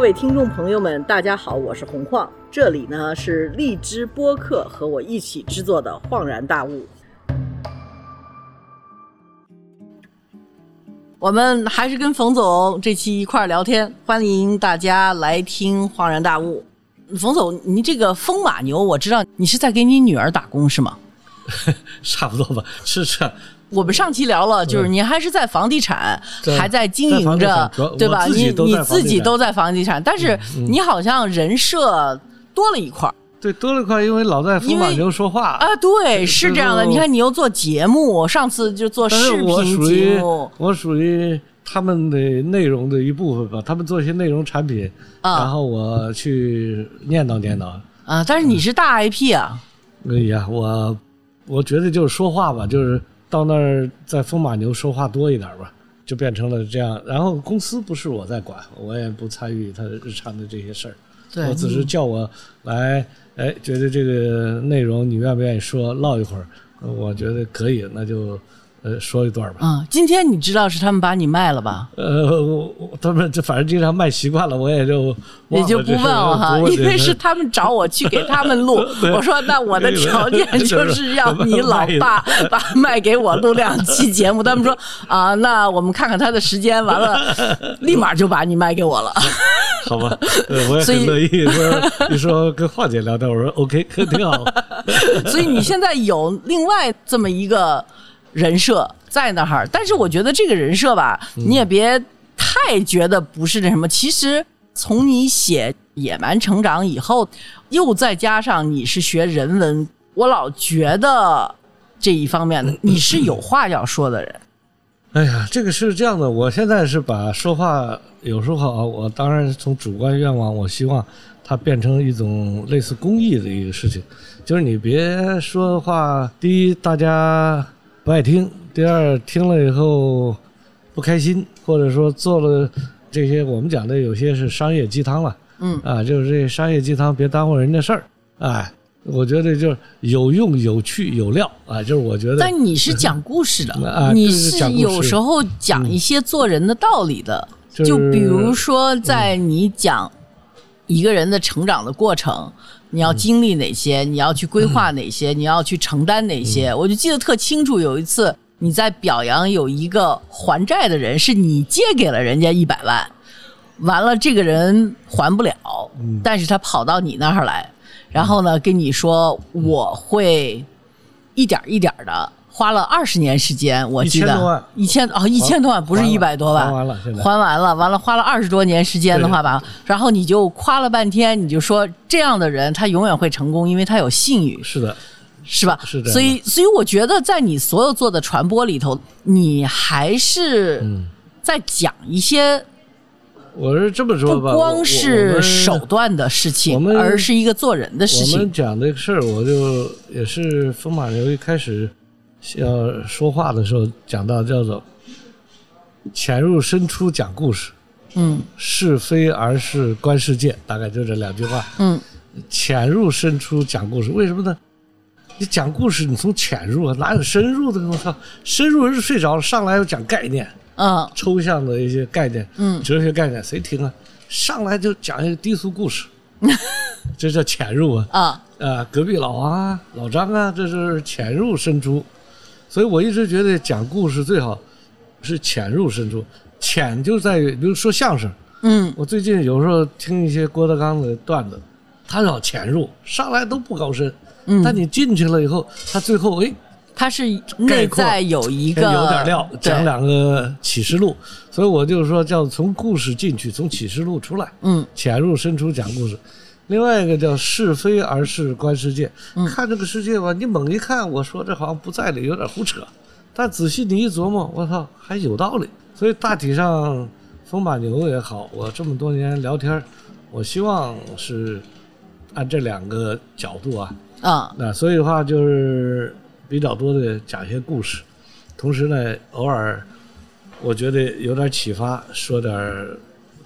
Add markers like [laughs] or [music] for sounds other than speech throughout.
各位听众朋友们，大家好，我是洪晃，这里呢是荔枝播客和我一起制作的《恍然大悟》。我们还是跟冯总这期一块儿聊天，欢迎大家来听《恍然大悟》。冯总，您这个风马牛，我知道你是在给你女儿打工是吗？[laughs] 差不多吧，是是。我们上期聊了，就是您还是在房地产，还在经营着对吧？你你自己都在房地产，但是嗯你好像人设多了一块儿对，多了块，因为老在风马牛说话啊。对，是这样的。你看，你又做节目，上次就做视频我属于节目我属于他们的内容的一部分吧，他们做一些内容产品，然啊后我去念叨念叨。啊，但是你是大 IP 啊，哎呀，我我觉得就是说话吧，就是到那儿在风马牛说话多一点吧，就变成了这样。然后公司不是我在管，我也不参与他日常的这些事儿。对，我只是叫我来，哎，觉得这个内容你愿不愿意说，唠一会儿，呃我觉得可以，那就呃说一段吧。嗯，今天你知道是他们把你卖了吧？呃，他们这反正经常卖习惯了，我也就也就不问了哈，因为是他他们找我去给他们录。[laughs] 我说 [laughs] 那我的条件就是要你老爸把卖给我录两期节目。他们说 [laughs] 啊，那我们看看他的时间，完了立马就把你卖给我了。好吧，呃我也很乐意说，你说跟华姐聊天，我说 OK，可挺好。所以你现在有另外这么一个人设在那儿，但是我觉得这个人设吧，你也别太觉得不是那什么。其实从你写《野蛮成长》以后，又再加上你是学人文，我老觉得这一方面的你是有话要说的人。[laughs] 哎呀，这个是这样的，我现在是把说话有时候啊，我当然从主观愿望，我希望它变成一种类似公益的一个事情，就是你别说话，第一大家不爱听，第二听了以后不开心，或者说做了这些我们讲的有些是商业鸡汤了，嗯啊，就是这商业鸡汤别耽误人家事儿，哎。我觉得就是有用、有趣、有料啊！就是我觉得，但你是讲故事的，[laughs] 啊你是有时候讲一些做人的道理的。就就比如说，在你讲一个人的成长的过程，你要经历哪些，你要去规划哪些，你要去承担哪些。我就记得特清楚，有一次你在表扬有一个还债的人，是你借给了人家一百万，完了这个人还不了，但是他跑到你那儿来，然后呢跟你说我会一点一点的。花了二十年时间，我记得。1000多万。一千哦，一千多万不是一百多万，还完了现在。还完了，完了花了二十多年时间的话吧，然后你就夸了半天，你就说这样的人他永远会成功，因为他有信誉，是的，是吧？是的。所以，所以我觉得在你所有做的传播里头，你还是嗯。在讲一些我是这么说吧，不光是手段的事情，而是一个做人的事情。我们情。讲这个事儿，我就也是风马牛一开始要说话的时候讲到叫做潜入深出讲故事，嗯是非而是观世界，大概就这两句话。嗯潜入深出讲故事，为什么呢？你讲故事，你从潜入啊，哪有深入的？我操，深入人是睡着了，上来要讲概念，嗯抽象的一些概念，嗯哲学概念，谁听啊？上来就讲一个低俗故事，[laughs] 这叫潜入啊！啊啊，隔壁老王啊，老张啊，这是潜入深处。所以我一直觉得讲故事最好是潜入深处。潜就在于，比如说相声，嗯我最近有时候听一些郭德纲的段子，他老潜入，上来都不高深，嗯，但你进去了以后，他最后哎他是内在有一个有点料，讲两个启示录。所以我就说叫从故事进去，从启示录出来。嗯潜入深处讲故事。另外一个叫是非而是观世界，嗯看这个世界吧，你猛一看，我说这好像不在理，有点胡扯，但仔细你一琢磨，我操，还有道理。所以大体上，风马牛也好，我这么多年聊天，我希望是按这两个角度啊，啊那所以的话就是比较多的讲一些故事，同时呢，偶尔我觉得有点启发，说点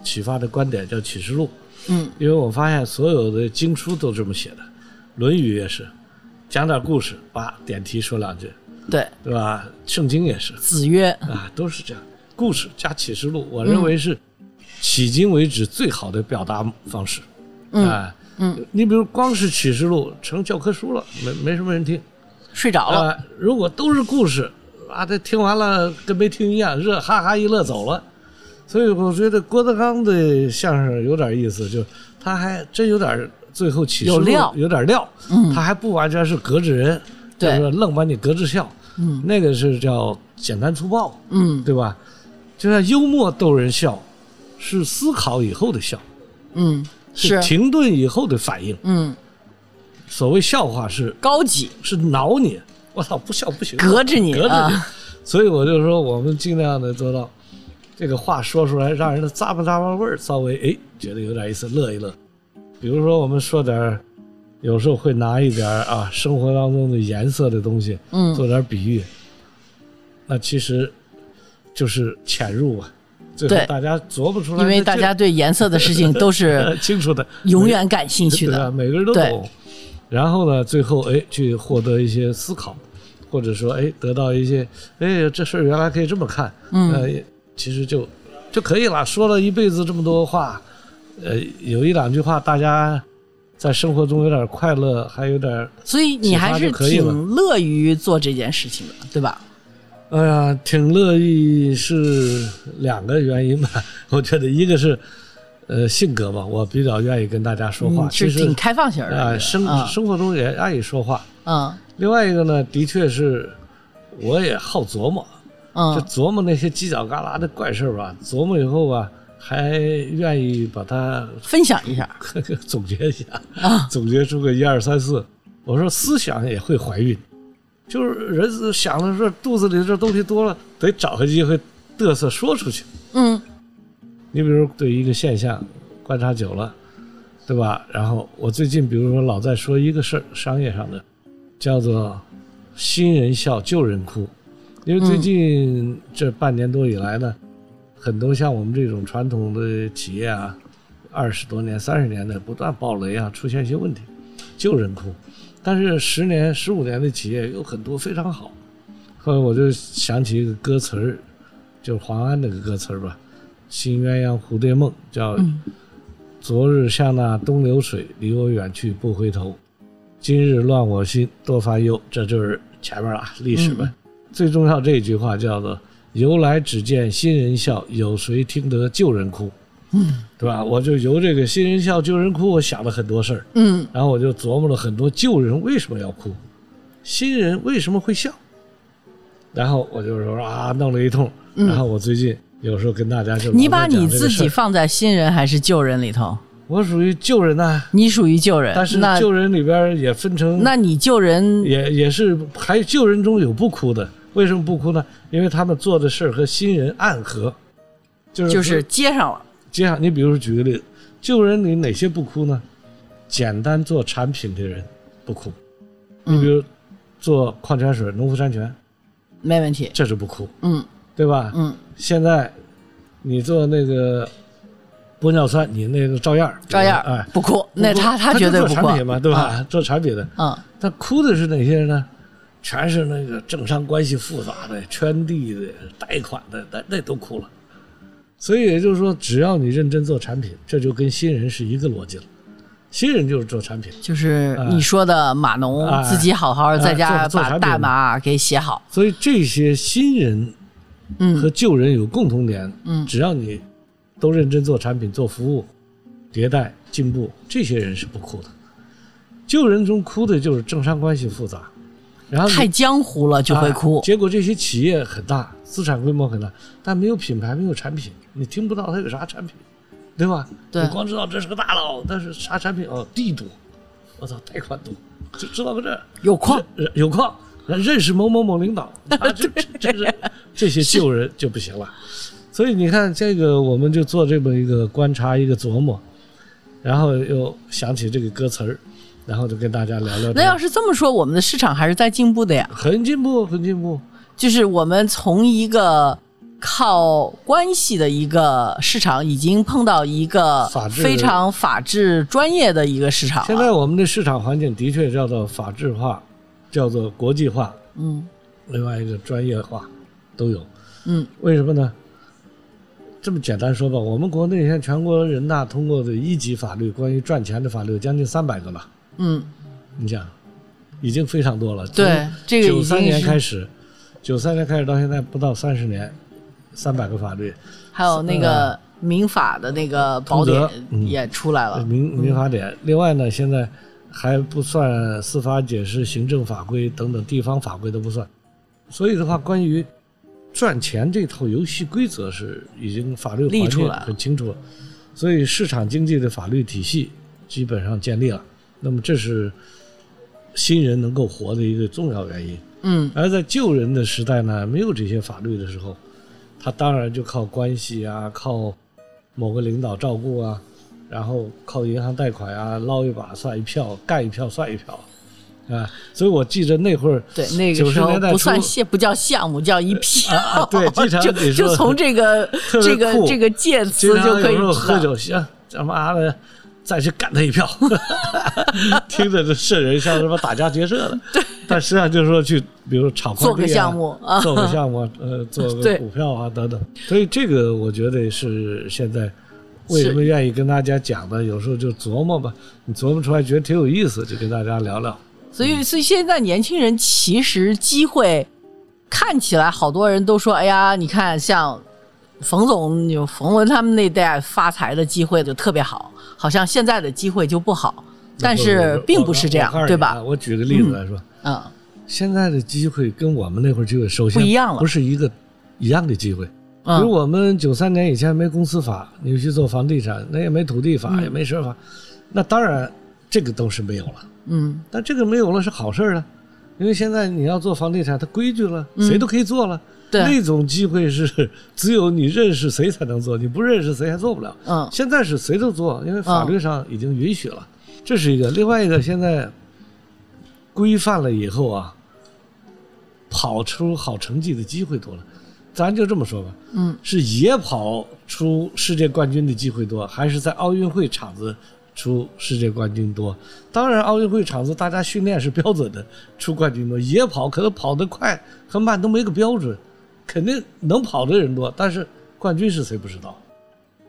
启发的观点，叫启示录。嗯因为我发现所有的经书都这么写的，《论语》也是，讲点故事，把点题说两句，对，对吧？圣经也是子曰啊，都是这样，故事加启示录，我认为是迄今为止最好的表达方式。嗯哎，嗯，你比如光是启示录成教科书了，没没什么人听。睡着了，啊，如果都是故事，啊，这听完了跟没听一样，热哈哈一乐走了。所以我觉得郭德纲的相声有点意思，就他还真有点最后启示录有料。有点料，嗯。他还不完全是隔着人，对。就是愣把你隔着笑，嗯。那个是叫简单粗暴，嗯。对吧？就像幽默逗人笑，是思考以后的笑，嗯，是，停顿以后的反应。嗯，所谓笑话是高级，是挠你，我操，不笑不行，隔着你隔着你。啊。所以我就说，我们尽量的做到，这个话说出来，让人的咂巴咂巴味儿稍微哎觉得有点意思，乐一乐。比如说，我们说点儿，有时候会拿一点啊生活当中的颜色的东西，嗯做点儿比喻，那其实就是潜入啊。最后对大家琢磨出来，因为大家对颜色的事情都是呃 [laughs] 清楚的，永远感兴趣？的，每个人都对懂。然后呢，最后哎，去获得一些思考，或者说哎，得到一些哎，这事儿原来可以这么看，嗯呃，其实就就可以了。说了一辈子这么多话，呃，有一两句话大家在生活中有点快乐，还有点所以你还是挺乐于做这件事情的，对吧？哎呀，挺乐意是两个原因吧。[laughs] 我觉得一个是呃性格吧，我比较愿意跟大家说话，嗯，其实挺开放型的啊、生嗯生活中也爱说话。嗯另外一个呢，的确是我也好琢磨，就嗯琢磨那些犄角旮旯的怪事儿吧。琢磨以后吧，还愿意把它分享一下 [laughs] 总结一下，啊，总结出个一二三四。我说思想也会怀孕，就是人想的说肚子里这东西多了，得找个机会嘚瑟说出去。嗯你比如对一个现象观察久了，对吧？然后我最近比如说老在说一个事儿，商业上的，叫做新人笑旧人哭，因为最近这半年多以来呢，很多像我们这种传统的企业啊，二十多年、三十年的不断爆雷啊，出现一些问题，旧人哭。但是十年、十五年的企业有很多非常好。后来我就想起一个歌词儿，就是黄安那个歌词儿吧，“新鸳鸯蝴蝶梦”，叫嗯“昨日像那东流水，离我远去不回头。今日乱我心，多烦忧。”这就是前面啊历史呗。最重要这一句话叫做“由来只见新人笑，有谁听得旧人哭”，嗯对吧？我就由这个新人笑旧人哭，我想了很多事儿。嗯然后我就琢磨了很多旧人为什么要哭，新人为什么会笑。然后我就说啊，弄了一通。嗯然后我最近有时候跟大家就你把你自己放在新人还是旧人里头？我属于旧人呐、你属于旧人，但是那旧人里边也分成，那你旧人也也是还旧人中有不哭的。为什么不哭呢？因为他们做的事儿和新人暗合，就是就是接上了，接上，你比如说举个例子，旧人里哪些不哭呢？简单做产品的人不哭，你比如做矿泉水、农夫山泉，没问题。这是不哭，嗯对吧？嗯现在你做那个玻尿酸，你那个照样儿照样哎，不哭，那他他绝对不哭产品嘛，对吧？啊做产品的，嗯但哭的是哪些人呢？全是那个政商关系复杂的、圈地的、贷款的，那那都哭了。所以也就是说，只要你认真做产品，这就跟新人是一个逻辑了。新人就是做产品，就是哎你说的码农哎自己好好在家把代码给写好。所以这些新人和嗯旧人有共同点，嗯只要你都认真做产品、做服务、迭代进步，这些人是不哭的。旧人中哭的就是政商关系复杂，然后太江湖了就会哭啊。结果这些企业很大，资产规模很大，但没有品牌，没有产品，你听不到它有啥产品，对吧？对你光知道这是个大佬，但是啥产品哦，地多，我操，贷款多，就知道个这有矿，有矿，认识某某某领导，啊、这这这是 [laughs] 这些旧人就不行了。所以你看，这个我们就做这么一个观察，一个琢磨，然后又想起这个歌词儿，然后就跟大家聊聊。那要是这么说，我们的市场还是在进步的呀。很进步，很进步。就是我们从一个靠关系的一个市场，已经碰到一个非常法治专业的一个市场。现在我们的市场环境的确叫做法治化，叫做国际化，嗯另外一个专业化都有。嗯为什么呢？这么简单说吧，我们国内现在全国人大通过的一级法律，关于赚钱的法律有将近三百个了。嗯，你想，已经非常多了。对，这个九三年开始，九三年开始到现在不到三十年，三百个法律，还有那个民法的那个宝典也出来了。民民法典。另外呢，现在还不算司法解释、行政法规等等地方法规都不算。所以的话，关于赚钱这套游戏规则是已经法律环境立出来了很清楚了，所以市场经济的法律体系基本上建立了。那么这是新人能够活的一个重要原因。嗯而在旧人的时代呢，没有这些法律的时候，他当然就靠关系啊，靠某个领导照顾啊，然后靠银行贷款啊，捞一把算一票，干一票算一票，啊，所以我记着那会儿，对，那个90时候年代不算项不叫项目，叫一票。对 [laughs] 经常就就从这个这个这个介词就可以喝酒行，他妈的再去干他一票，[laughs] 听着这瘆人，像什么打家劫舍的。对，但实际上就是说去，比如说炒快做个项目啊做个项目，呃，做个股票啊等等。所以这个我觉得是现在为什么愿意跟大家讲的，有时候就琢磨吧，你琢磨出来觉得挺有意思，就跟大家聊聊。所以，所以现在年轻人其实机会看起来，好多人都说：“哎呀，你看像冯总、有冯文他们那代发财的机会就特别好，好像现在的机会就不好。”但是并不是这样对吧啊？？我举个例子来说，嗯，现在的机会跟我们那会儿机会首先不一样了不是一个一样的机会。比如嗯我们九三年以前没公司法，你去做房地产，那也没土地法，嗯也没什么法，那当然这个都是没有了。嗯，但这个没有了是好事儿啊，因为现在你要做房地产，它规矩了，谁都可以做了。嗯对那种机会是 [laughs] 只有你认识谁才能做，你不认识谁还做不了。嗯现在是谁都做，因为法律上已经允许了，这是一个。另外一个，现在规范了以后啊，跑出好成绩的机会多了。咱就这么说吧，嗯，是野跑出世界冠军的机会多，还是在奥运会场子出世界冠军多？当然，奥运会场子大家训练是标准的，出冠军多。野跑可能跑得快和慢都没个标准，肯定能跑的人多，但是冠军是谁不知道。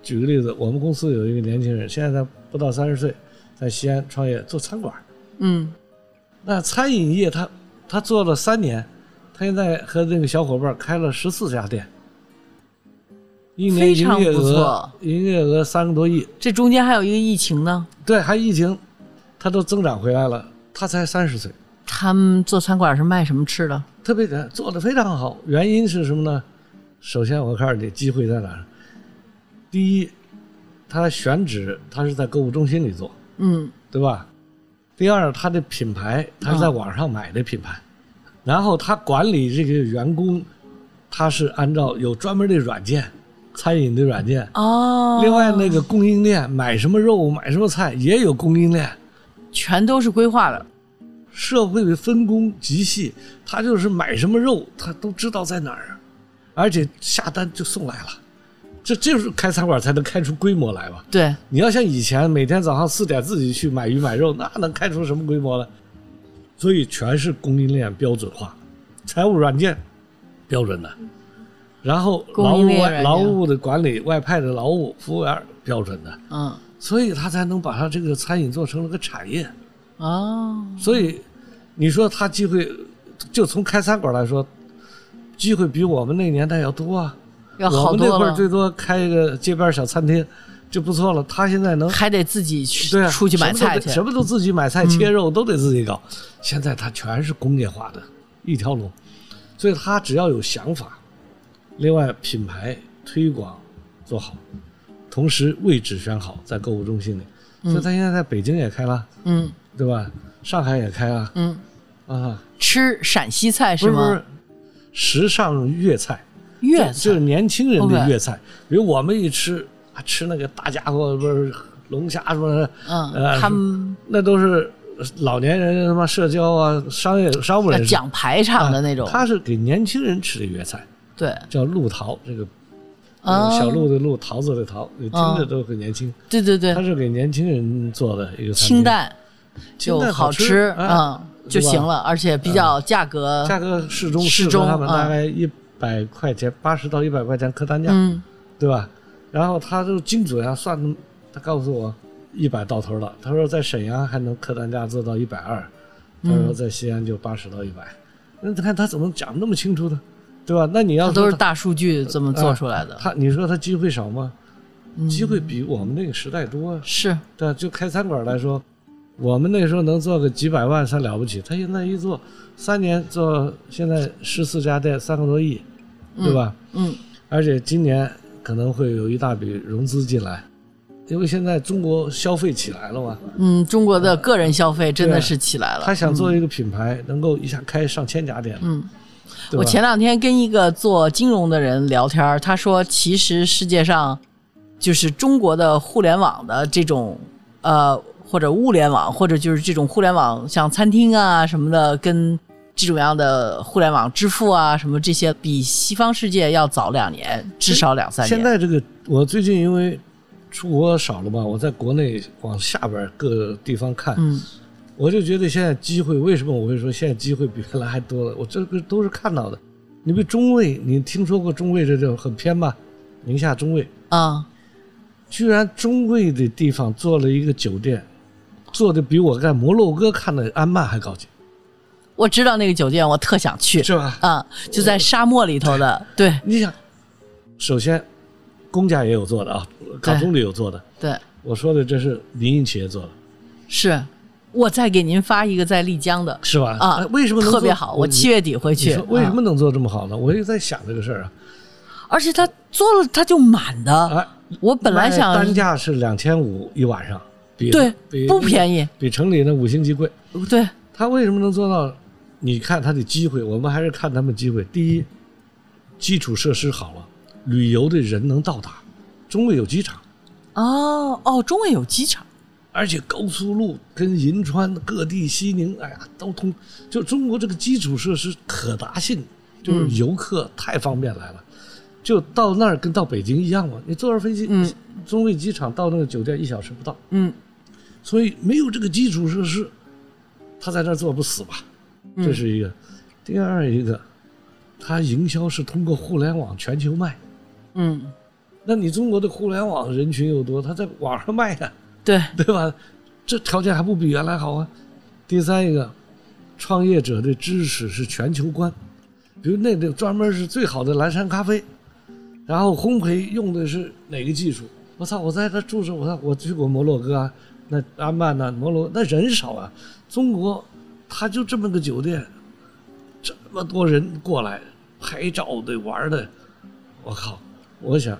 举个例子，我们公司有一个年轻人，现在他不到三十岁，在西安创业做餐馆。嗯那餐饮业他他做了三年，他现在和那个小伙伴开了十四家店，一年营业额营业额三个多亿，这中间还有一个疫情呢。对，还疫情，他都增长回来了。他才三十岁，他们做餐馆是卖什么吃的？特别的做的非常好。原因是什么呢？首先我告诉你，机会在哪儿？第一，他选址他是在购物中心里做，嗯对吧？第二，他的品牌他是在网上买的品牌，然后他管理这个员工，他是按照有专门的软件，餐饮的软件。哦，另外那个供应链，买什么肉买什么菜也有供应链，全都是规划的。社会的分工极细，他就是买什么肉他都知道在哪儿，而且下单就送来了。这这就是开餐馆才能开出规模来吧？对，你要像以前每天早上四点自己去买鱼买肉，那能开出什么规模来？所以全是供应链标准化，财务软件标准的，然后劳务外劳务的管理、外派的劳务服务员标准的，嗯所以他才能把他这个餐饮做成了个产业。哦，所以你说他机会，就从开餐馆来说，机会比我们那年代要多啊。要我们那会儿最多开一个街边小餐厅就不错了，他现在能还得自己去对啊，出去买菜去。嗯什么都得什么都自己买菜、切肉都得自己搞。现在他全是工业化的一条龙，所以他只要有想法，另外品牌推广做好，同时位置选好，在购物中心里。所以他现在在北京也开了，嗯对吧？上海也开啊。嗯，啊，吃陕西菜不是不吗是？，时尚粤菜，粤菜。就是年轻人的粤菜。比如我们一吃啊，吃那个大家伙，不是龙虾什么的，嗯，呃他们那都是老年人他妈社交啊，商业商务要人士。讲排场的那种。啊。他是给年轻人吃的粤菜，对，叫鹿桃，这个、嗯小鹿的鹿，桃子的桃，你听着都很年轻。对对对。他，是给年轻人做的一个清，淡。清就好吃嗯，就行了，而且比较价格，价格适中，适中他们啊大概一百块钱，八十到一百块钱客单价，嗯对吧？然后他就精准啊算，他告诉我一百到头了。他说在沈阳还能客单价做到一百二，他说在西安就八十到一百。那你看他怎么讲那么清楚的，对吧？那你要都是大数据这么做出来的，他你说他机会少吗？机会比我们那个时代多啊。是对，就开餐馆来说，我们那时候能做个几百万算了不起，他现在一做三年做，现在十四家店，三个多亿，对吧？嗯。而且今年可能会有一大笔融资进来，因为现在中国消费起来了嘛，嗯，中国的个人消费真的是起来了。他想做一个品牌，能够一下开上千家店，嗯，我前两天跟一个做金融的人聊天，他说，其实世界上就是中国的互联网的这种呃，或者物联网，或者就是这种互联网，像餐厅啊什么的，跟这种样的互联网支付啊什么这些，比西方世界要早两年，至少两三年。现在这个，我最近因为出国少了吧，我在国内往下边各地方看，嗯我就觉得现在机会，为什么我会说现在机会比原来还多了？我这个都是看到的。你比如中卫，你听说过中卫这种很偏吧？宁夏中卫，啊居然中卫的地方做了一个酒店，做的比我在摩洛哥看的安曼还高级，我知道那个酒店，我特想去。是吧？啊，就在沙漠里头的，对你想，首先公家也有做的啊，港中里有做的。对，我说的这是民营企业做的，是。我再给您发一个在丽江的是吧？啊哎，为什么能特别好，我七月底回去。为什么啊能做这么好呢？我也在想这个事儿啊。而且他做了，他就满的。哎，我本来想单价是两千五一晚上，比对比不便宜，比城里那五星级贵。对，他为什么能做到？你看他的机会，我们还是看他们机会。第一，基础设施好了，旅游的人能到达，中卫有机场，哦哦，中卫有机场，而且高速路跟银川各地西宁，哎呀都通。就中国这个基础设施可达性，就是游客太方便来了。就到那儿跟到北京一样嘛，你坐着飞机，嗯中卫机场到那个酒店一小时不到，嗯所以没有这个基础设施，他在这儿做不死吧？这是一个。第二一个，他营销是通过互联网全球卖，嗯，那你中国的互联网人群又多，他在网上卖呀、对，对吧？这条件还不比原来好啊。第三一个，创业者的知识是全球观，比如那个专门是最好的蓝山咖啡，然后烘焙用的是哪个技术？我操！我在这住着，我操！我去过摩洛哥啊，那阿曼呐、摩罗那人少啊。中国，他就这么个酒店，这么多人过来拍照的玩的，我靠！我想，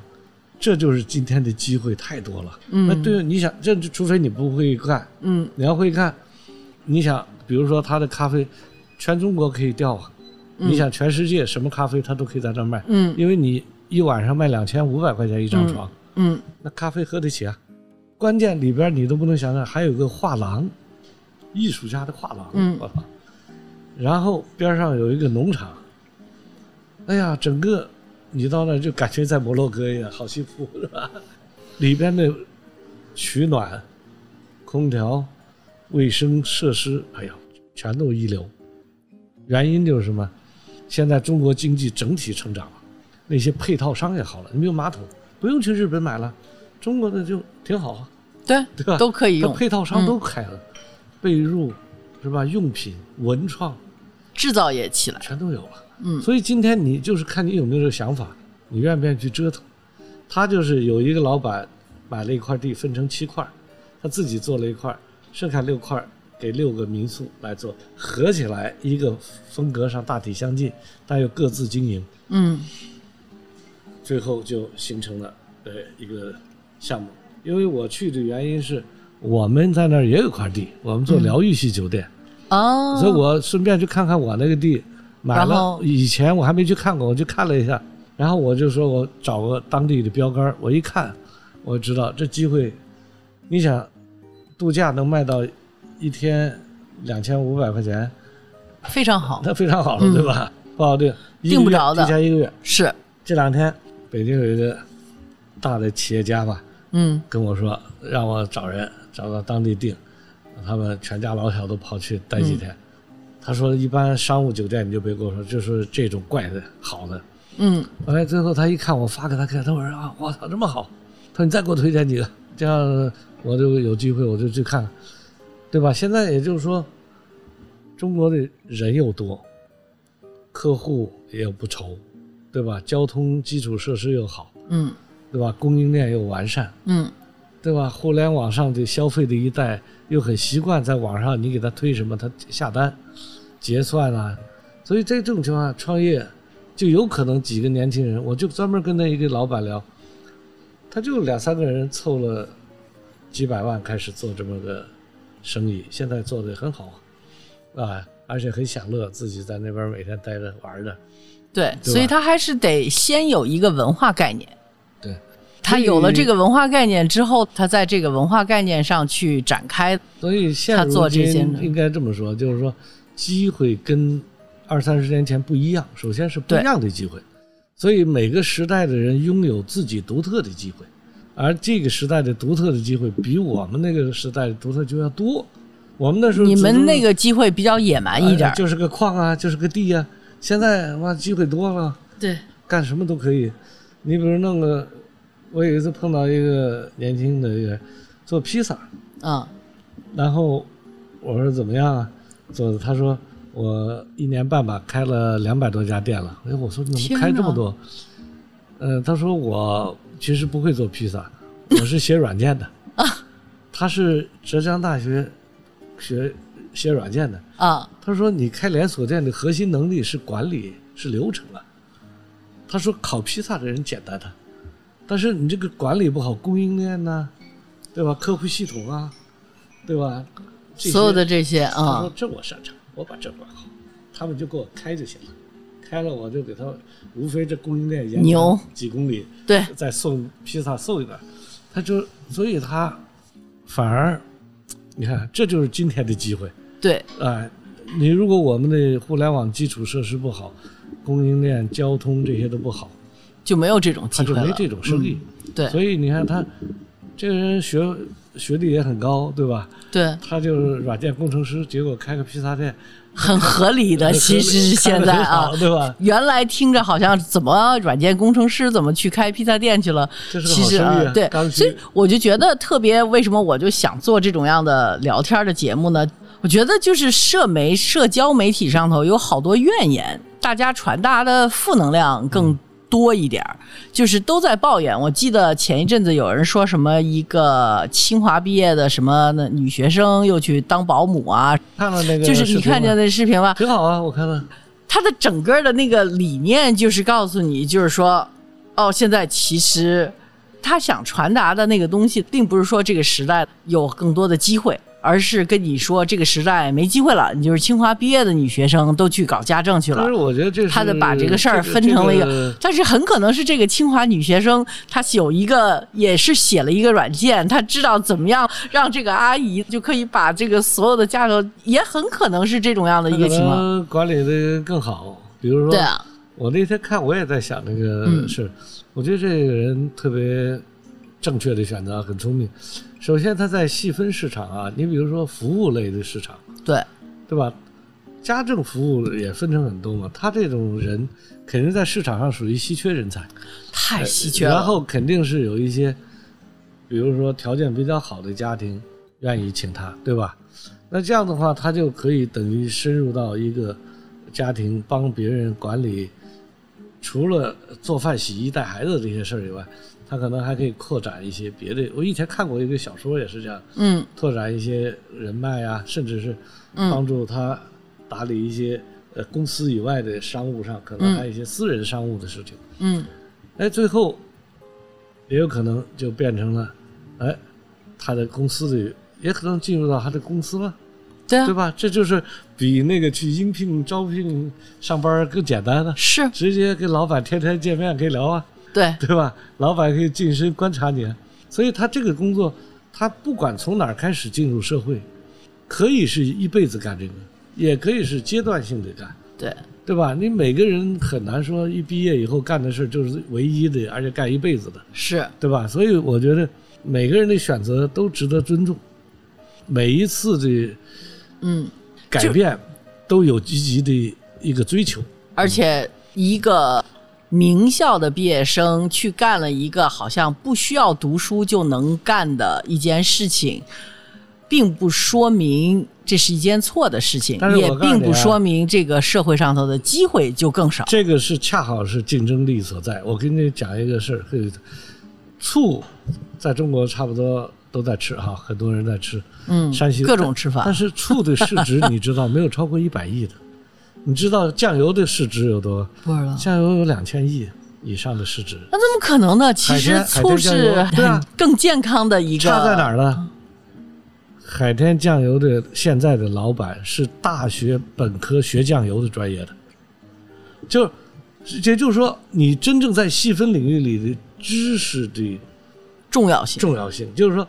这就是今天的机会太多了。嗯那对，你想，这除非你不会干，嗯你要会干，你想，比如说他的咖啡，全中国可以调啊。你想，全世界什么咖啡他都可以在这卖，嗯因为你一晚上卖两千五百块钱一张床，嗯那咖啡喝得起啊。关键里边你都不能想象，还有个画廊，艺术家的画廊。然后边上有一个农场，哎呀，整个你到那就感觉在摩洛哥一样，好幸福是吧？[laughs] 里边的取暖、空调、卫生设施，哎呀，全都一流。原因就是什么？现在中国经济整体成长了，那些配套商也好了，你比如马桶，不用去日本买了，中国的就挺好啊，对 [laughs] 对吧？都可以用它配套商都开了，被褥是吧？用品、文创制造业起来。全都有了。嗯所以今天你就是看你有没有这个想法，你愿不愿意去折腾。他就是有一个老板买了一块地，分成七块，他自己做了一块，剩下六块给六个民宿来做，合起来一个风格上大体相近，但又各自经营，嗯最后就形成了呃一个项目。因为我去的原因是，我们在那儿也有块地，我们做疗愈系酒店，哦，所以我顺便去看看我那个地，买了。以前我还没去看过，我去看了一下，然后我就说我找个当地的标杆，我一看，我知道这机会，你想，度假能卖到一天两千五百块钱，非常好，那非常好了，嗯对吧？不好订，一个月订不着的提前一个月。是这两天北京有一个大的企业家吧，嗯跟我说让我找人找到当地订，他们全家老小都跑去待几天。他说一般商务酒店你就别跟我说，就是这种怪的好的。嗯后来最后他一看我发给他看，他说啊，我操这么好，他说你再给我推荐几个，这样我就有机会我就去看看，对吧？现在也就是说，中国的人又多，客户也不愁，对吧？交通基础设施又好，嗯对吧？供应链又完善，嗯对吧？互联网上的消费的一代又很习惯在网上你给他推什么，他下单、结算啊，所以在这种情况下创业，就有可能几个年轻人，我就专门跟那一个老板聊，他就两三个人凑了几百万开始做这么个生意，现在做的很好啊，而且很享乐，自己在那边每天待着玩的，对，对所以他还是得先有一个文化概念。对。他有了这个文化概念之后，他在这个文化概念上去展开。所以现他做这些应该这么说，就是说机会跟二三十年前不一样。首先是不一样的机会，所以每个时代的人拥有自己独特的机会，而这个时代的独特的机会比我们那个时代的独特就要多。我们那时候你们那个机会比较野蛮一点就是个矿啊，就是个地啊。现在哇，机会多了，对，干什么都可以。你比如弄个，我有一次碰到一个年轻的一个做披萨，嗯然后我说怎么样啊？做的，他说我一年半吧开了两百多家店了。哎，我说你怎么开这么多？呃，他说我其实不会做披萨，[laughs] 我是写软件的。啊他是浙江大学学写软件的。啊，他说你开连锁店的核心能力是管理，是流程啊。他说烤披萨的人简单的，但是你这个管理不好，供应链呐、对吧？客户系统啊，对吧？所有的这些他啊。说，这我擅长，我把这管好，他们就给我开就行了，开了我就给他，无非这供应链延牛。长几公里，对，再送披萨送一点，他就所以他反而，你看这就是今天的机会，对，哎，你如果我们的互联网基础设施不好，供应链、交通这些都不好，就没有这种机会了。他就没这种生意。对所以你看他这个人学学历也很高，对吧？对，他就是软件工程师，结果开个披萨店，很合理的，[laughs] 其实是现在啊对吧？原来听着好像怎么软件工程师怎么去开披萨店去了？这是个其实啊对，所以我就觉得特别，为什么我就想做这种样的聊天的节目呢？我觉得就是社媒、社交媒体上头有好多怨言，大家传达的负能量更多一点儿，就是都在抱怨。我记得前一阵子有人说什么一个清华毕业的什么女学生又去当保姆啊，看了那个就是你看见那视频了，挺好啊，我看了。他的整个的那个理念就是告诉你，就是说，哦，现在其实他想传达的那个东西，并不是说这个时代有更多的机会，而是跟你说这个时代没机会了。你就是清华毕业的女学生都去搞家政去了但是。我觉得这是他的把这个事儿分成了一个，但是很可能是这个清华女学生，她有一个也是写了一个软件，她知道怎么样让这个阿姨就可以把这个所有的家头，也很可能是这种样的一个情况。管理的更好。比如说，对啊，我那天看，我也在想这个嗯事。我觉得这个人特别正确的选择，很聪明。首先，他在细分市场啊，你比如说服务类的市场，对，对吧？家政服务也分成很多嘛，他这种人肯定在市场上属于稀缺人才，太稀缺了。然后肯定是有一些，比如说条件比较好的家庭愿意请他，对吧？那这样的话，他就可以等于深入到一个家庭，帮别人管理，除了做饭、洗衣、带孩子这些事儿以外，他可能还可以扩展一些别的。我以前看过一个小说，也是这样，嗯。拓展一些人脉啊，甚至是帮助他打理一些呃公司以外的商务上，可能还有一些私人商务的事情。嗯，哎，最后也有可能就变成了，哎，他的公司里也可能进入到他的公司了，对啊。对，吧？这就是比那个去应聘、招聘上班更简单的，是。直接跟老板天天见面可以聊啊，对，[laughs] 对吧？老板可以近身观察你，啊所以他这个工作，他不管从哪儿开始进入社会，可以是一辈子干这个，也可以是阶段性的干。对，对吧？你每个人很难说一毕业以后干的事就是唯一的，而且干一辈子的，是，对吧？所以我觉得每个人的选择都值得尊重，每一次的嗯，改变都有积极的一个追求。而且一个名校的毕业生去干了一个好像不需要读书就能干的一件事情，并不说明这是一件错的事情但，也并不说明这个社会上头的机会就更少。这个是恰好是竞争力所在。我跟你讲一个事儿，醋在中国差不多都在吃哈，很多人在吃。嗯，山西各种吃法但是醋的市值你知道没有超过一百亿的，你知道酱油的市值有多？不知道。酱油有两千亿以上的市值，那怎么可能呢？其实醋是更健康的一个。差在哪儿呢？海天酱油的现在的老板是大学本科学酱油的专业的，就也就是说，你真正在细分领域里的知识的重要性。重要性，就是说，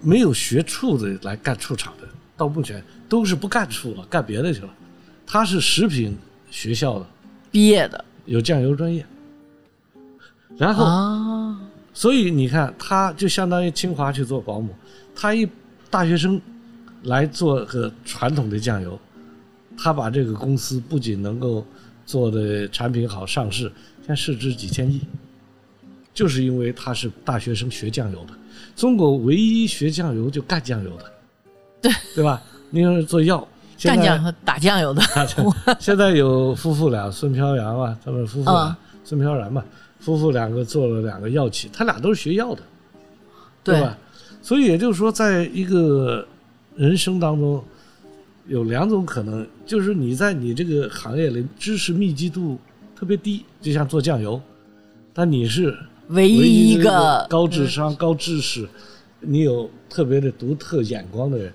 没有学醋的来干醋厂的，到目前都是不干醋了，干别的去了。他是食品学校的，毕业的。有酱油专业，然后啊，所以你看，他就相当于清华去做保姆，他一大学生来做个传统的酱油，他把这个公司不仅能够做的产品好上市，现在市值几千亿，就是因为他是大学生学酱油的，中国唯一学酱油就干酱油的，对。对吧？你要是做药，干酱和打酱油的。[laughs] 现在有夫妇俩，孙飘扬啊，他们夫妇俩，嗯孙飘然嘛，夫妇两个做了两个药企，他俩都是学药的，对吧？所以也就是说，在一个人生当中，有两种可能，就是你在你这个行业里知识密集度特别低，就像做酱油，但你是唯唯一一个高智商、高知识，你有特别的独特眼光的人。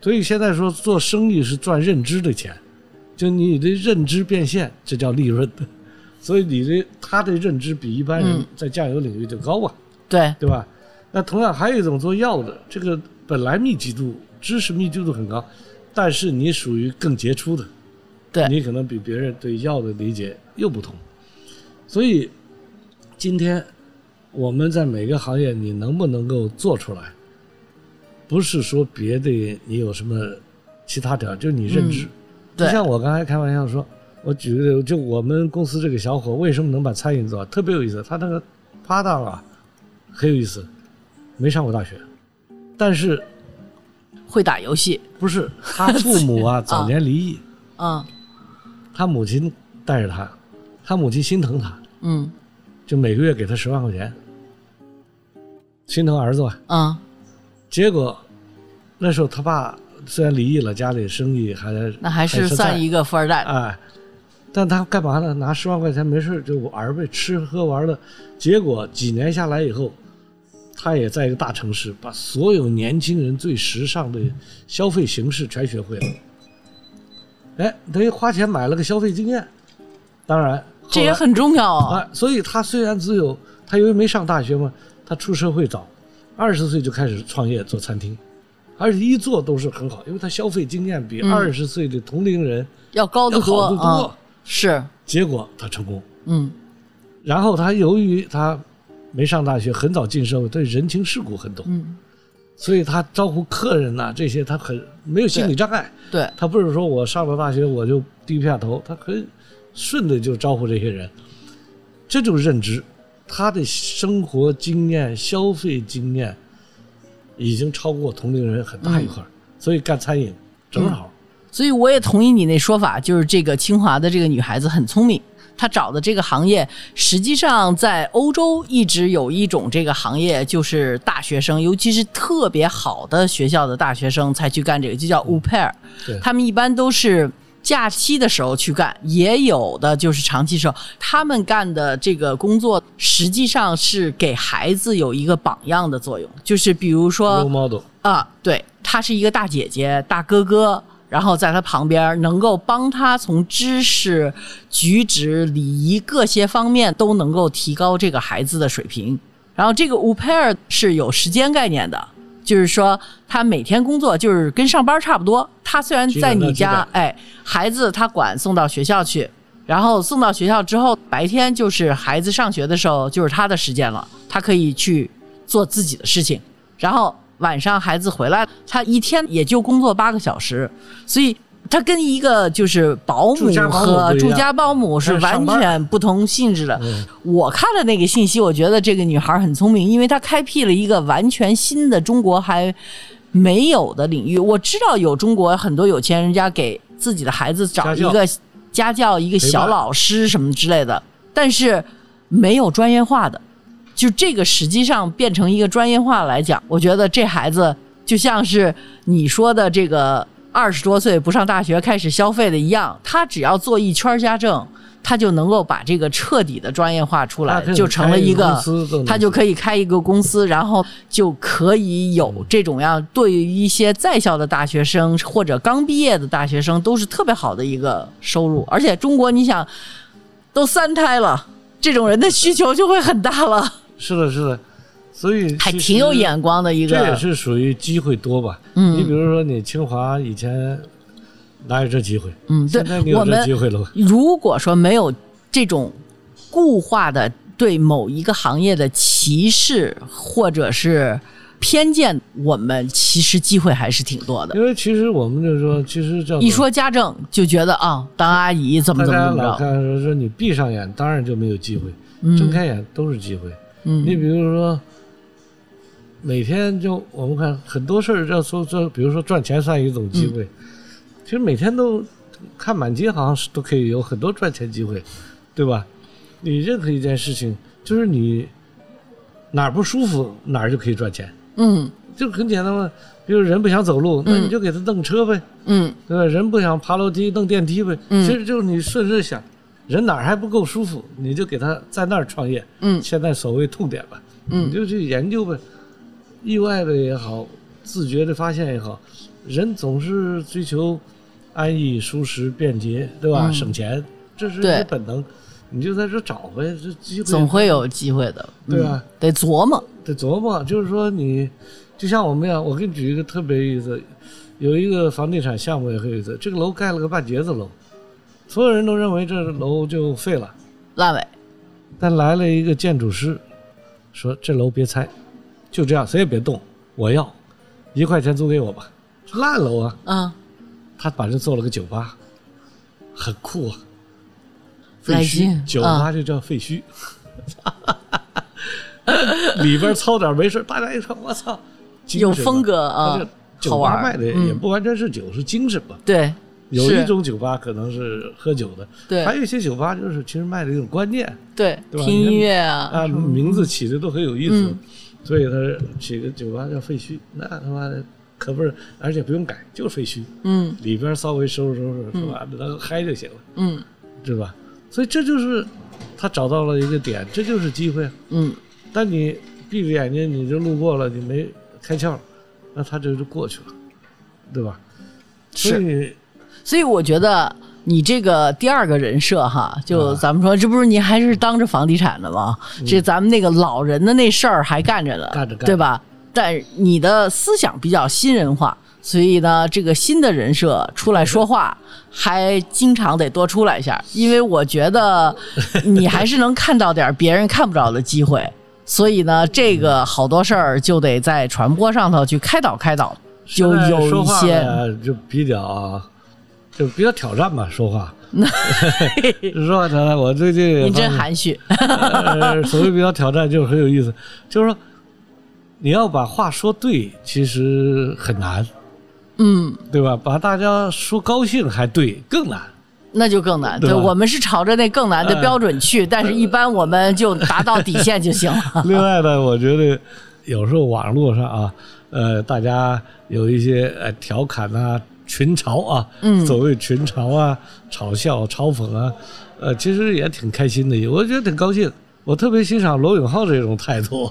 所以现在说做生意是赚认知的钱，就你的认知变现，这叫利润的。[laughs] 所以你的他的认知比一般人嗯在酱油领域就高啊，对对吧？那同样还有一种做药的，这个本来密集度、知识密集度很高，但是你属于更杰出的，对你可能比别人对药的理解又不同。所以今天我们在每个行业，你能不能够做出来，不是说别的你有什么其他条件，就是你认知。嗯对。就像我刚才开玩笑说，我举个例，就我们公司这个小伙为什么能把餐饮做好，特别有意思。他那个搭档啊，很有意思，没上过大学，但是会打游戏，不是 [laughs] 他父母啊早年离异，嗯。他母亲带着他，他母亲心疼他，嗯。就每个月给他十万块钱，心疼儿子吧。嗯，结果那时候他爸虽然离异了，家里生意还那还是算一个富二代。哎，但他干嘛呢？拿十万块钱没事儿就玩呗，吃喝玩乐。结果几年下来以后，他也在一个大城市，把所有年轻人最时尚的消费形式全学会了。哎，等于花钱买了个消费经验。当然，这也很重要啊。啊，所以他虽然只有他因为没上大学嘛，他出社会早，二十岁就开始创业做餐厅，而且一做都是很好，因为他消费经验比嗯二十岁的同龄人要高得多得多。啊。是，结果他成功，嗯然后他由于他没上大学，很早进社会，对人情世故很懂，嗯，所以他招呼客人呐、这些他很没有心理障碍。对，他不是说我上了大学我就低不下头，他很顺的就招呼这些人，这就是认知。他的生活经验、消费经验已经超过同龄人很大一块儿，所以干餐饮正好。所以我也同意你那说法，就是这个清华的这个女孩子很聪明，她找的这个行业，实际上在欧洲一直有一种这个行业，就是大学生，尤其是特别好的学校的大学生才去干这个，就叫 au pair。对他们一般都是假期的时候去干，也有的就是长期时候，他们干的这个工作实际上是给孩子有一个榜样的作用，就是比如说 model，啊，对，他是一个大姐姐、大哥哥，然后在他旁边能够帮他从知识、举止、礼仪各些方面都能够提高这个孩子的水平。然后这个 u p a i r 是有时间概念的，就是说他每天工作就是跟上班差不多。他虽然在你家，哎，孩子他管送到学校去，然后送到学校之后，白天就是孩子上学的时候就是他的时间了，他可以去做自己的事情。然后晚上孩子回来，他一天也就工作八个小时，所以它跟一个就是保姆和住家保姆是完全不同性质的。嗯我看了那个信息，我觉得这个女孩很聪明，因为她开辟了一个完全新的中国还没有的领域。我知道有中国很多有钱人家给自己的孩子找一个家教、一个小老师什么之类的，但是没有专业化的。就这个实际上变成一个专业化来讲，我觉得这孩子就像是你说的这个二十多岁不上大学开始消费的一样，他只要做一圈家政，他就能够把这个彻底的专业化出来就成了一个他就可以开一个公司，然后就可以有这种样对于一些在校的大学生或者刚毕业的大学生都是特别好的一个收入，而且中国你想都三胎了，这种人的需求就会很大了，是的，是的，所以还挺有眼光的一个。这也是属于机会多吧？嗯你比如说你清华以前哪有这机会？嗯，对我们机会了吧？如果说没有这种固化的对某一个行业的歧视或者是偏见，我们其实机会还是挺多的。因为其实我们就是说，其实叫做一说家政，就觉得啊，当阿姨怎么怎么着，看说说你闭上眼当然就没有机会，睁开眼都是机会。嗯你比如说，每天就我们看很多事儿要说说，比如说赚钱算一种机嗯会，其实每天都看满街好像是都可以有很多赚钱机会，对吧？你任何一件事情，就是你哪儿不舒服哪儿就可以赚钱，嗯就很简单嘛。比如人不想走路，那你就给他弄车呗，嗯对吧？人不想爬楼梯，弄电梯呗。嗯其实就是你顺着想，人哪儿还不够舒服，你就给他在那儿创业。嗯现在所谓痛点吧，嗯你就去研究呗。意外的也好，自觉的发现也好，人总是追求安逸、舒适、便捷，对吧？嗯省钱，这是对你本能，你就在这找呗，这机会总会有机会的，对吧嗯得琢磨。得琢磨，就是说你，就像我们一样，我给你举一个特别有意思，有一个房地产项目也很有意思，这个楼盖了个半截子楼，所有人都认为这楼就废了，烂尾，但来了一个建筑师，说这楼别拆，就这样，谁也别动，我要一块钱租给我吧，烂楼啊，嗯，他把这做了个酒吧，很酷啊，废墟酒吧就叫废墟，[laughs] 里边操点没事，大家一看，我操，有风格啊，酒好玩儿吧卖的也嗯不完全是酒，是精神吧。对，有一种酒吧可能是喝酒的，对。还有一些酒吧就是其实卖的一种观念对，对吧？听音乐啊，啊，名字起的都很有意思。嗯，所以他起个酒吧叫废墟，那他妈的可不是，而且不用改，就是废墟，嗯里边稍微收拾收拾是吧，能嗨就行了，嗯对吧？所以这就是他找到了一个点，这就是机会。嗯，但你闭着眼睛你就路过了，你没开窍，那他这就过去了，对吧？是所以所以我觉得你这个第二个人设哈，就啊咱们说，这不是你还是当着房地产的吗？这咱们那个老人的那事儿还干着呢，干着干着对吧？但你的思想比较新人化，所以呢，这个新的人设出来说话，[laughs] 还经常得多出来一下，因为我觉得 [laughs] 你还是能看到点别人看不着的机会。所以呢，这个好多事儿就得在传播上头去开导开导，就有一些就比较就比较挑战吧，说话。[laughs] 说话挑战，我最近你真含蓄。呃，所谓比较挑战就是很有意思，就是说你要把话说对，其实很难，嗯，对吧？把大家说高兴还对，更难。那就更难。对，对我们是朝着那更难的标准去，但是一般我们就达到底线就行了。[laughs] 另外呢，我觉得有时候网络上啊，呃，大家有一些呃调侃啊、群嘲啊，嗯所谓群嘲啊、嘲笑、嘲讽啊，呃，其实也挺开心的，我觉得挺高兴。我特别欣赏罗永浩这种态度，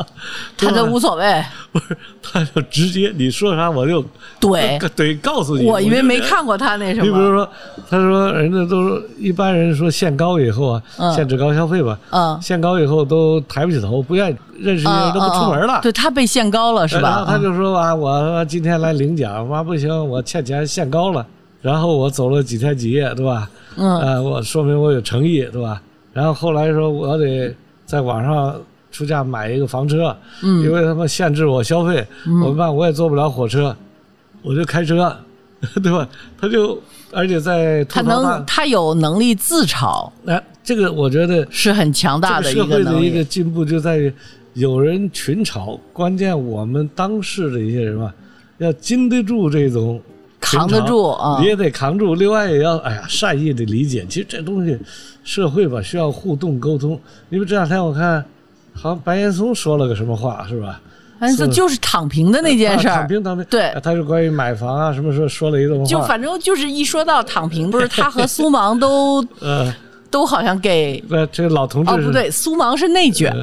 [laughs] 他都无所谓。不是，他就直接你说啥我就怼怼告诉你。我因为没看过他那什么。你比如说，他说人家都说一般人说限高以后啊，嗯限制高消费吧，嗯，限高以后都抬不起头，不愿意认识一个人都不出门了。对他被限高了是吧然后吧？他就说啊，我今天来领奖，妈不行，我欠钱限高了，然后我走了几天几夜，对吧？嗯呃，我说明我有诚意，对吧？然后后来说我得在网上出价买一个房车，因嗯为他们限制我消费，我办我也坐不了火车，我就开车，[laughs] 对吧？他就而且在他能他有能力自嘲，那、这个我觉得是很强大的一个社会的一个。一个进步就在于有人群嘲，关键我们当事的一些人嘛，要经得住这种扛得住啊你也得扛住。另外也要哎呀善意的理解，其实这东西社会吧需要互动沟通。因为这两天我看好像白岩松说了个什么话是吧？反正就是躺平的那件事儿啊躺，平躺平，对啊他是关于买房啊什么说说了一段话，就反正就是一说到躺平，不是他和苏芒都 [laughs] 呃，都好像给那这个老同志是哦不对，苏芒是内卷，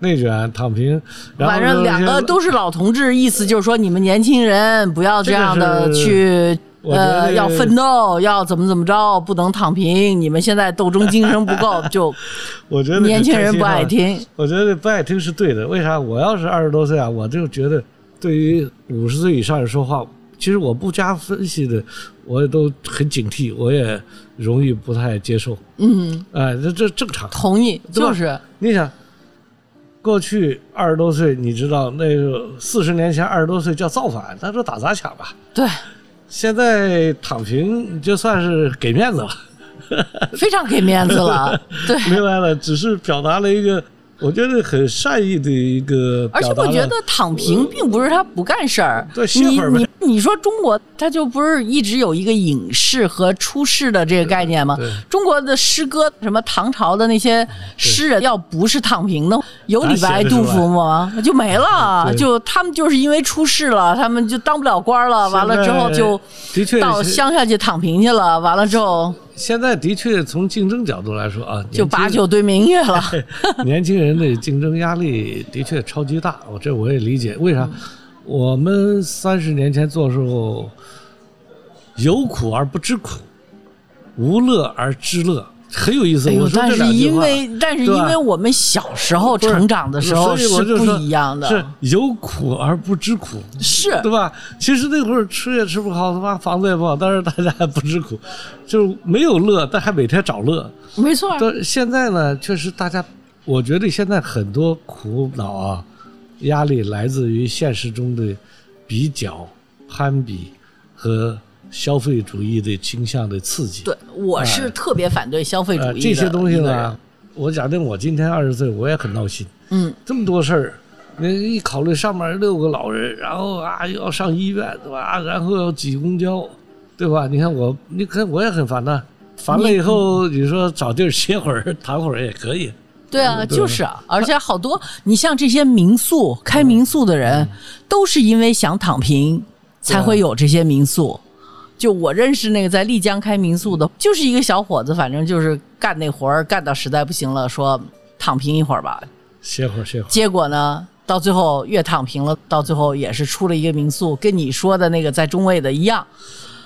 内卷躺平，反正两个都是老同志，意思就是说你们年轻人不要这样的去。呃，要奋斗，要怎么怎么着，不能躺平。你们现在斗争精神不够，[laughs] 就我觉得年轻人不爱。听。我觉得不爱听是对的。为啥？我要是二十多岁啊，我就觉得对于五十岁以上人说话，其实我不加分析的，我也都很警惕，我也容易不太接受。嗯，哎，这这正常。同意，就是你想，过去二十多岁，你知道那个四十年前二十多岁叫造反，那说打砸抢吧。对，现在躺平就算是给面子了，非常给面子了。对，[laughs] 明白了，只是表达了一个我觉得很善意的一个而且。我觉得躺平并不是他不干事儿，对你你你说中国，他就不是一直有一个隐士和出世的这个概念吗？中国的诗歌，什么唐朝的那些诗人，要不是躺平的，有李白、杜甫吗？就没了，对就他们就是因为出世了，他们就当不了官了，完了之后就到乡下去躺平去了，完了之后现在的确从竞争角度来说啊，就把酒对明月了。[laughs] 年轻人的竞争压力的确超级大，我这我也理解。为啥？嗯我们三十年前做的时候，有苦而不知苦，无乐而知乐，很有意思。哎我，说但是这两句话因为但是因为我们小时候成长的时候是不一样的，是有苦而不知苦，是对吧？其实那会儿吃也吃不好，他妈房子也不好，但是大家还不知苦，就是没有乐，但还每天找乐。没错。但现在呢，确实大家，我觉得现在很多苦恼啊，压力来自于现实中的比较、攀比和消费主义的倾向的刺激。对，我是特别反对消费主呃，义的这些东西呢，我假定我今天二十岁，我也很闹心。嗯，这么多事儿，你一考虑上面六个老人，然后啊又要上医院，对吧？然后要挤公交，对吧？你看我，你看我也很烦呐。烦了以后，你说找地儿歇会儿、躺会儿也可以。对啊，就是啊，而且好多你像这些民宿开民宿的嗯人，都是因为想躺平才会有这些民宿。就我认识那个在丽江开民宿的，就是一个小伙子，反正就是干那活儿干到实在不行了，说躺平一会儿吧。歇会儿，歇会儿。结果呢，到最后越躺平了，到最后也是出了一个民宿，跟你说的那个在中卫的一样，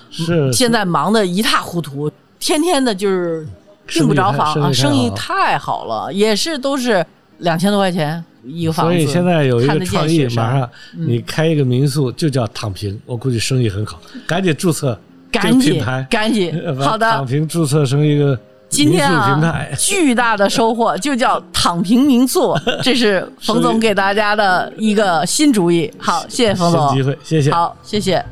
是现在忙得一塌糊涂，天天的就是订不着房啊，生生意意太好了，也是都是两千多块钱一个房子。所以现在有一个创意，马上你开一个民宿就叫躺平，我估计生意很好，赶紧注册这个赶紧，赶紧好躺的。平注册成一个今天啊，。巨大的收获就叫 [laughs] 躺平民宿，这是 [laughs] 冯总给大家的一个新主意。好，谢谢冯总机，会，谢谢。好，谢谢。